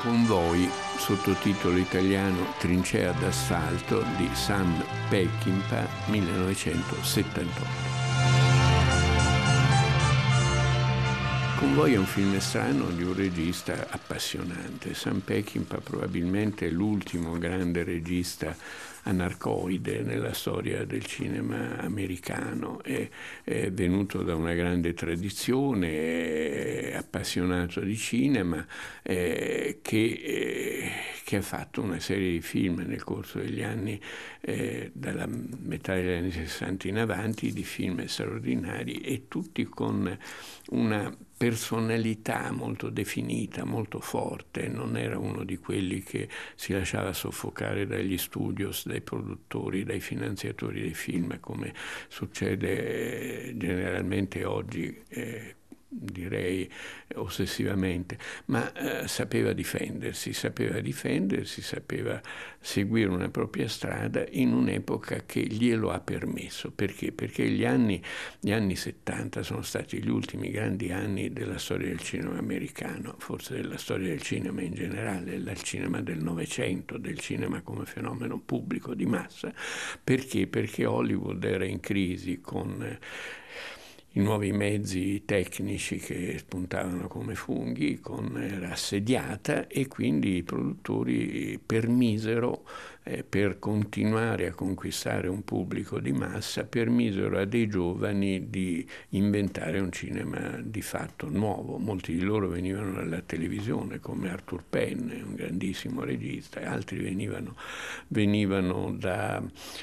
Convoi, sottotitolo italiano Trincea d'assalto di Sam Peckinpah 1978. Convoy è un film strano di un regista appassionante. Sam Peckinpah probabilmente è l'ultimo grande regista anarcoide nella storia del cinema americano. È, è venuto da una grande tradizione, è appassionato di cinema, eh, che, eh, che, ha fatto una serie di film nel corso degli anni, eh, dalla metà degli anni 60 in avanti, di film straordinari e tutti con una personalità molto definita, molto forte, non era uno di quelli che si lasciava soffocare dagli studios, dai produttori, dai finanziatori dei film, come succede generalmente oggi eh, direi ossessivamente, ma eh, sapeva difendersi, sapeva difendersi, sapeva seguire una propria strada in un'epoca che glielo ha permesso. Perché? Perché gli anni, gli anni 70 sono stati gli ultimi grandi anni della storia del cinema americano, forse della storia del cinema in generale, del cinema del Novecento, del cinema come fenomeno pubblico di massa. Perché? Perché Hollywood era in crisi con i nuovi mezzi tecnici che spuntavano come funghi, con, era assediata e quindi i produttori permisero eh, per continuare a conquistare un pubblico di massa, permisero a dei giovani di inventare un cinema di fatto nuovo. Molti di loro venivano dalla televisione, come Arthur Penn, un grandissimo regista, altri venivano, venivano da,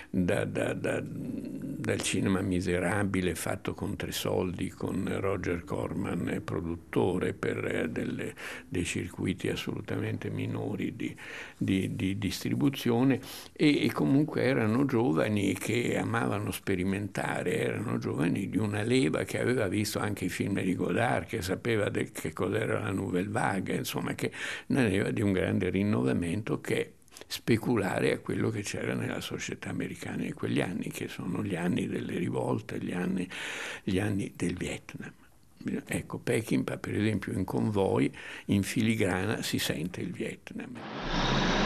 da, da, dal cinema miserabile fatto con tre soldi, con Roger Corman, produttore per eh, delle, dei circuiti assolutamente minori di, di, di distribuzione giovane e, e, comunque erano giovani che amavano sperimentare, erano giovani di una leva che aveva visto anche i film di Godard, che sapeva de, che cos'era la Nouvelle Vague, insomma che una leva di un grande rinnovamento che speculare a quello che c'era nella società americana in quegli anni, che sono gli anni delle rivolte, gli anni, gli anni del Vietnam. Ecco, Peckinpah per esempio in convoi, in filigrana si sente il Vietnam.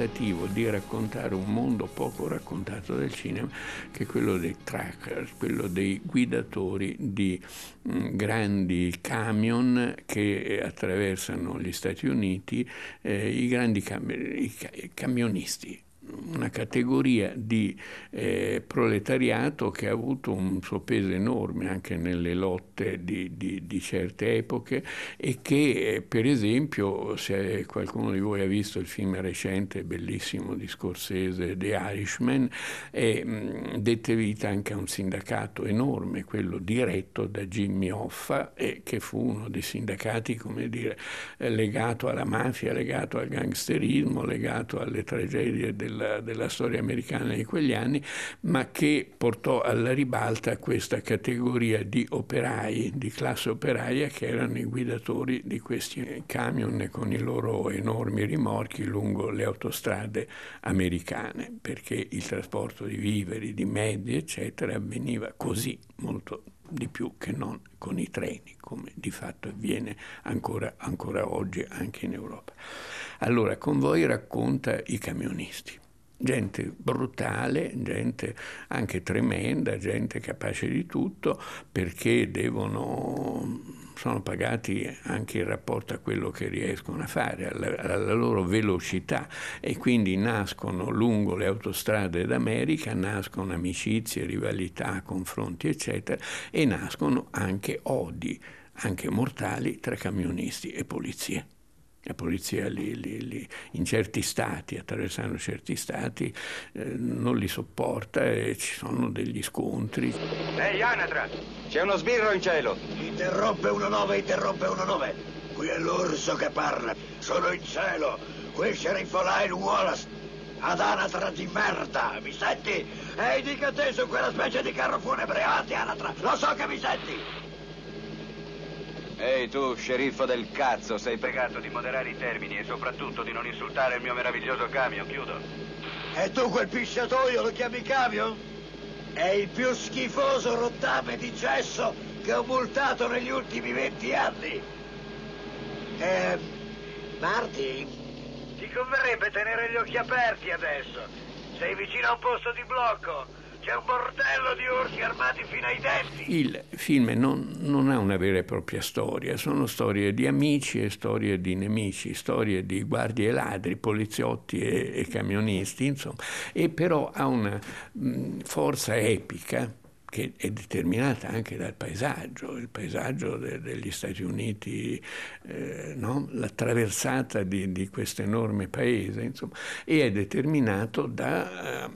Tentativo di raccontare un mondo poco raccontato del cinema, che è quello dei trackers, quello dei guidatori di mm, grandi camion che attraversano gli Stati Uniti, eh, i grandi cam- i camionisti una categoria di eh, proletariato che ha avuto un suo peso enorme anche nelle lotte di, di, di certe epoche e che eh, per esempio se qualcuno di voi ha visto il film recente bellissimo di Scorsese The Irishman eh, dette vita anche a un sindacato enorme quello diretto da Jimmy Hoffa che fu uno dei sindacati come dire legato alla mafia legato al gangsterismo legato alle tragedie del della, della storia americana di quegli anni, ma che portò alla ribalta questa categoria di operai, di classe operaia, che erano i guidatori di questi camion con i loro enormi rimorchi lungo le autostrade americane, perché il trasporto di viveri, di mezzi, eccetera, avveniva così molto di più che non con i treni, come di fatto avviene ancora, ancora oggi anche in Europa. Allora, Convoi racconta i camionisti gente brutale, gente anche tremenda, gente capace di tutto, perché devono, sono pagati anche in rapporto a quello che riescono a fare, alla, alla loro velocità e quindi nascono lungo le autostrade d'America, nascono amicizie, rivalità, confronti, eccetera, e nascono anche odi, anche mortali, tra camionisti e polizie. La polizia li, li, li, in certi stati, attraversando certi stati, eh, non li sopporta e ci sono degli scontri. Ehi, Anatra, c'è uno sbirro in cielo. Interrompe 1-9, interrompe 1-9. Qui è l'orso che parla. Sono in cielo. Qui sceriffo Lyle Wallace. ad anatra di merda, mi senti? Ehi, dica te su quella specie di carro funebre, anatra, lo so che mi senti! Ehi tu, sceriffo del cazzo, sei pregato di moderare i termini e soprattutto di non insultare il mio meraviglioso camion, chiudo. E tu quel pisciatoio lo chiami camion? È il più schifoso rottame di cesso che ho multato negli ultimi venti anni. Eh, Marty, ti converrebbe tenere gli occhi aperti adesso. Sei vicino a un posto di blocco. C'è un bordello di orsi armati fino ai denti. Il film non, non, ha una vera e propria storia, sono storie di amici e storie di nemici, storie di guardie e ladri, poliziotti e, e camionisti, insomma, e però ha una mh, forza epica che è determinata anche dal paesaggio, il paesaggio de, degli Stati Uniti, eh, no? la traversata di, di questo enorme paese, insomma, e è determinato da,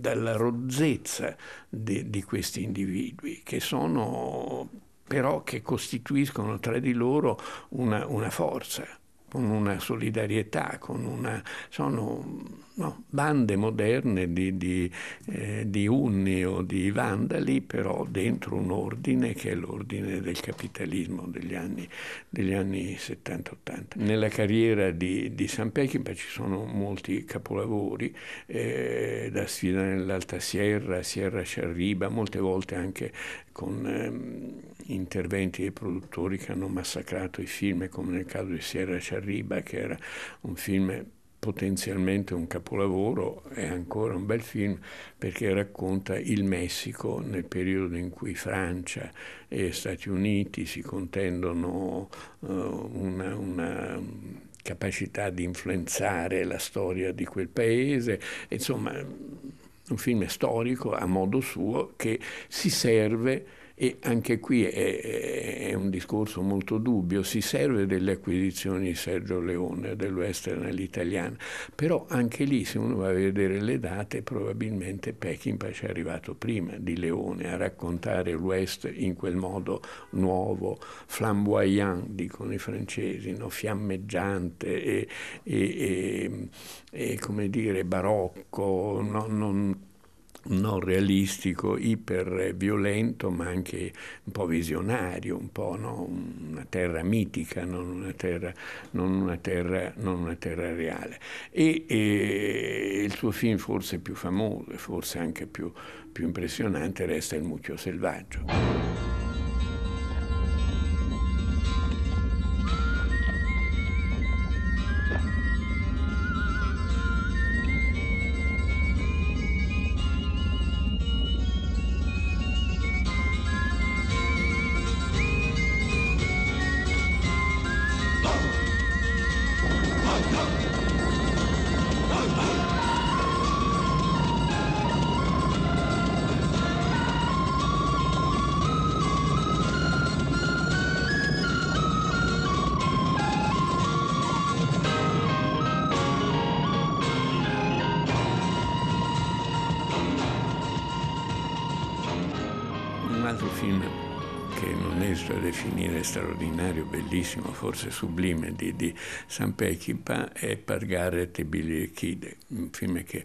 dalla rozzezza di, di questi individui che sono però che costituiscono tra di loro una, una forza con una solidarietà, con una, sono no, bande moderne di, di, eh, di, unni o di vandali, però dentro un ordine che è l'ordine del capitalismo degli anni, degli anni 70-80. Nella carriera di, di San Peckinpah ci sono molti capolavori, eh, da Sfida nell'Alta Sierra, Sierra Sciarriba, molte volte anche con eh, interventi dei produttori che hanno massacrato i film, come nel caso di Sierra Sciarriba, che era un film potenzialmente un capolavoro, è ancora un bel film perché racconta il Messico nel periodo in cui Francia e Stati Uniti si contendono uh, una, una capacità di influenzare la storia di quel paese, insomma un film storico a modo suo che si serve e anche qui è, è, un discorso molto dubbio, si serve delle acquisizioni di Sergio Leone, dell'Western all'italiana, però anche lì se uno va a vedere le date probabilmente Peckinpah è arrivato prima di Leone a raccontare il in quel modo nuovo, flamboyant, dicono i francesi, no? fiammeggiante e, e, e, come dire barocco, no? Non realistico, iper violento, ma anche un po' visionario, un po' no? una terra mitica, non una terra, non una terra, non una terra reale. E, e, il suo film forse più famoso e forse anche più, più impressionante resta Il mucchio selvaggio. Straordinario, bellissimo, forse sublime di, di San Peckinpah è Pargaret e Billy the Kid, un film che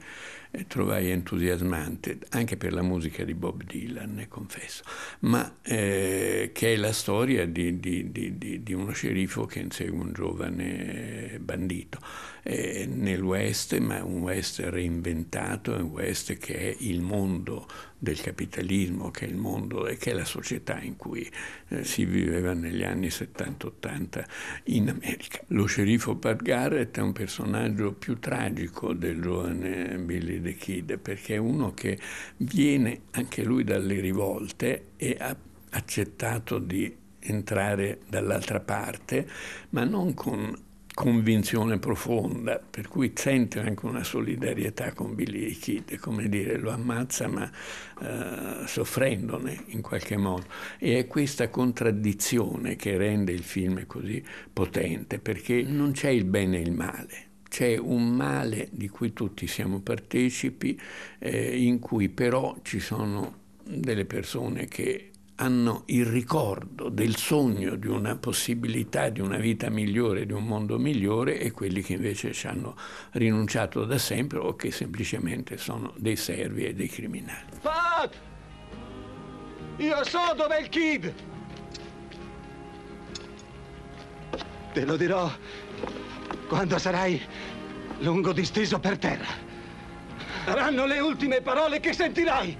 trovai entusiasmante anche per la musica di Bob Dylan, ne confesso, ma eh, che è la storia di, di, di, di, uno sceriffo che insegue un giovane bandito eh, nel West, ma un West reinventato, un West che è il mondo del capitalismo, che è il mondo e che è la società in cui eh, si viveva negli anni 70-80 in America. Lo sceriffo Pat Garrett è un personaggio più tragico del giovane Billy the Kid, perché è uno che viene anche lui dalle rivolte e ha accettato di entrare dall'altra parte, ma non con convinzione profonda, per cui sente anche una solidarietà con Billy Kid, come dire, lo ammazza ma uh, soffrendone in qualche modo. E è questa contraddizione che rende il film così potente, perché non c'è il bene e il male. C'è un male di cui tutti siamo partecipi, eh, in cui però ci sono delle persone che hanno il ricordo del sogno di una possibilità di una vita migliore, di un mondo migliore e quelli che invece ci hanno rinunciato da sempre o che semplicemente sono dei servi e dei criminali. Pat! Io so dov'è il kid! Te lo dirò quando sarai lungo disteso per terra. Saranno le ultime parole che sentirai!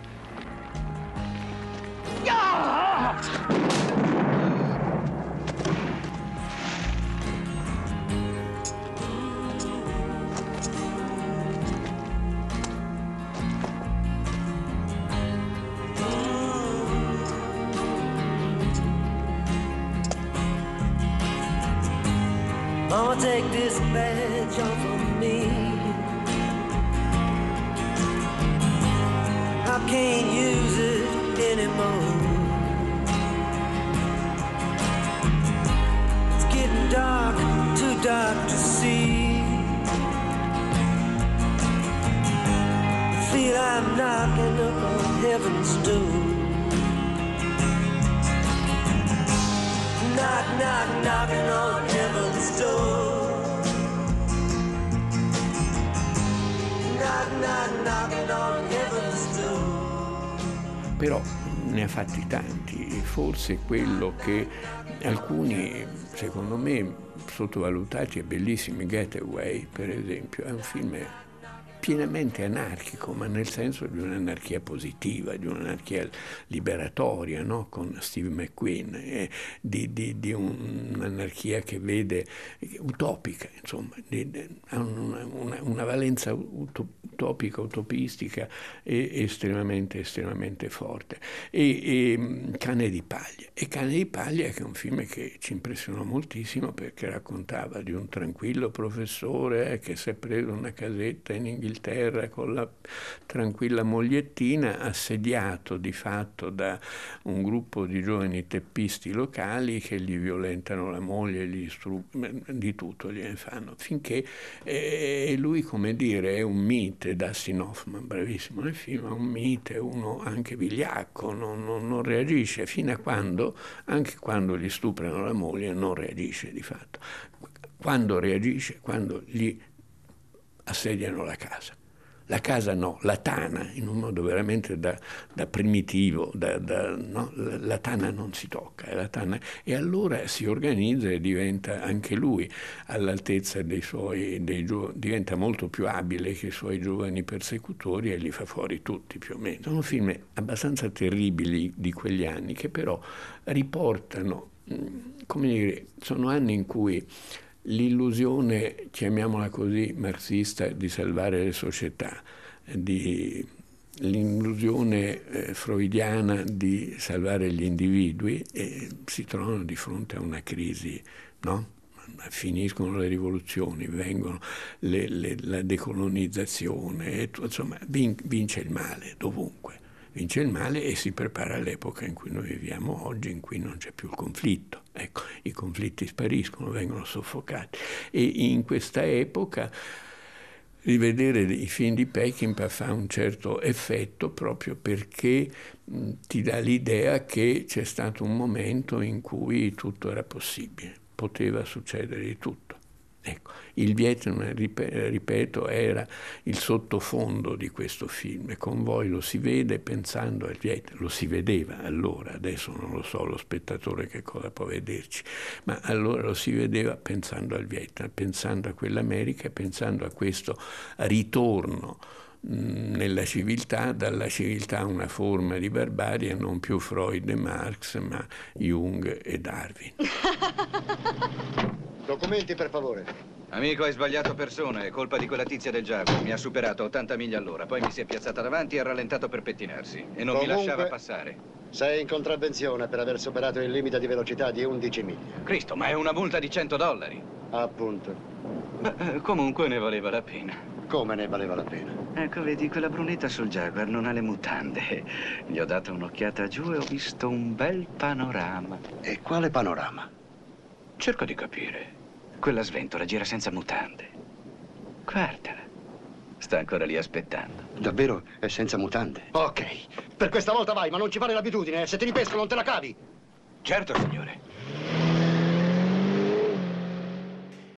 Take this badge off of me. I can't use it anymore. It's getting dark, too dark to see. Feel I'm knocking up on heaven's door. Knock, knock, knocking on heaven's door. Però ne ha fatti tanti, forse quello che alcuni, secondo me, sottovalutati e bellissimi, Getaway per esempio, è un film pienamente anarchico, ma nel senso di un'anarchia positiva, di un'anarchia liberatoria, no? con Steve McQueen, eh, di, di, di, un'anarchia che vede utopica, insomma, di, ha una, una, una, valenza utopica, utopistica e estremamente, estremamente forte. E, e Cane di paglia. E Cane di paglia che è un film che ci impressionò moltissimo perché raccontava di un tranquillo professore eh, che si è preso una casetta in Inghilterra con la tranquilla mogliettina, assediato di fatto da un gruppo di giovani teppisti locali che gli violentano la moglie, gli stru- di tutto gliene fanno, finché eh, lui, come dire, è un mite, Dustin Hoffman, bravissimo nel film, è un mite, uno anche vigliacco, non, non, non reagisce, fino a quando, anche quando gli stuprano la moglie, non reagisce di fatto. Quando reagisce? Quando gli assediano la casa. La casa no, la tana, in un modo veramente da, da primitivo, da, da, no? la, tana non si tocca, la tana, e allora si organizza e diventa anche lui all'altezza dei suoi, dei diventa molto più abile che i suoi giovani persecutori e li fa fuori tutti più o meno. Sono film abbastanza terribili di quegli anni che però riportano, come dire, sono anni in cui l'illusione, chiamiamola così, marxista di salvare le società, l'illusione eh, freudiana di salvare gli individui e si trovano di fronte a una crisi, no? finiscono le rivoluzioni, vengono le, le, la decolonizzazione, insomma vince il male dovunque vince il male e si prepara all'epoca in cui noi viviamo oggi, in cui non c'è più il conflitto. Ecco, i conflitti spariscono, vengono soffocati. E in questa epoca rivedere i film di Peckinpah fa un certo effetto proprio perché mh, ti dà l'idea che c'è stato un momento in cui tutto era possibile, poteva succedere di tutto. Ecco, il Vietnam, ripeto, era il sottofondo di questo film e con voi lo si vede pensando al Vietnam, lo si vedeva allora, adesso non lo so lo spettatore che cosa può vederci, ma allora lo si vedeva pensando al Vietnam, pensando a quell'America, pensando a questo ritorno nella civiltà, dalla civiltà una forma di barbarie, non più Freud e Marx, ma Jung e Darwin. Documenti, per favore. Amico, hai sbagliato persona. È colpa di quella tizia del Jaguar. Mi ha superato a 80 miglia all'ora. Poi mi si è piazzata davanti e ha rallentato per pettinarsi. E non Comunque, mi lasciava passare. Sei in contravvenzione per aver superato il limite di velocità di 11 miglia. Cristo, ma è una multa di 100 dollari. Appunto. Beh, eh, comunque ne valeva la pena. Come ne valeva la pena? Ecco, vedi, quella brunetta sul Jaguar non ha le mutande. Gli ho dato un'occhiata giù e ho visto un bel panorama. E quale panorama? Cerco di capire. Quella sventola gira senza mutande. Guardala. Sta ancora lì aspettando. Davvero è senza mutande? Ok, per questa volta vai, ma non ci fare l'abitudine. Se ti ripesco non te la cavi. Certo, signore.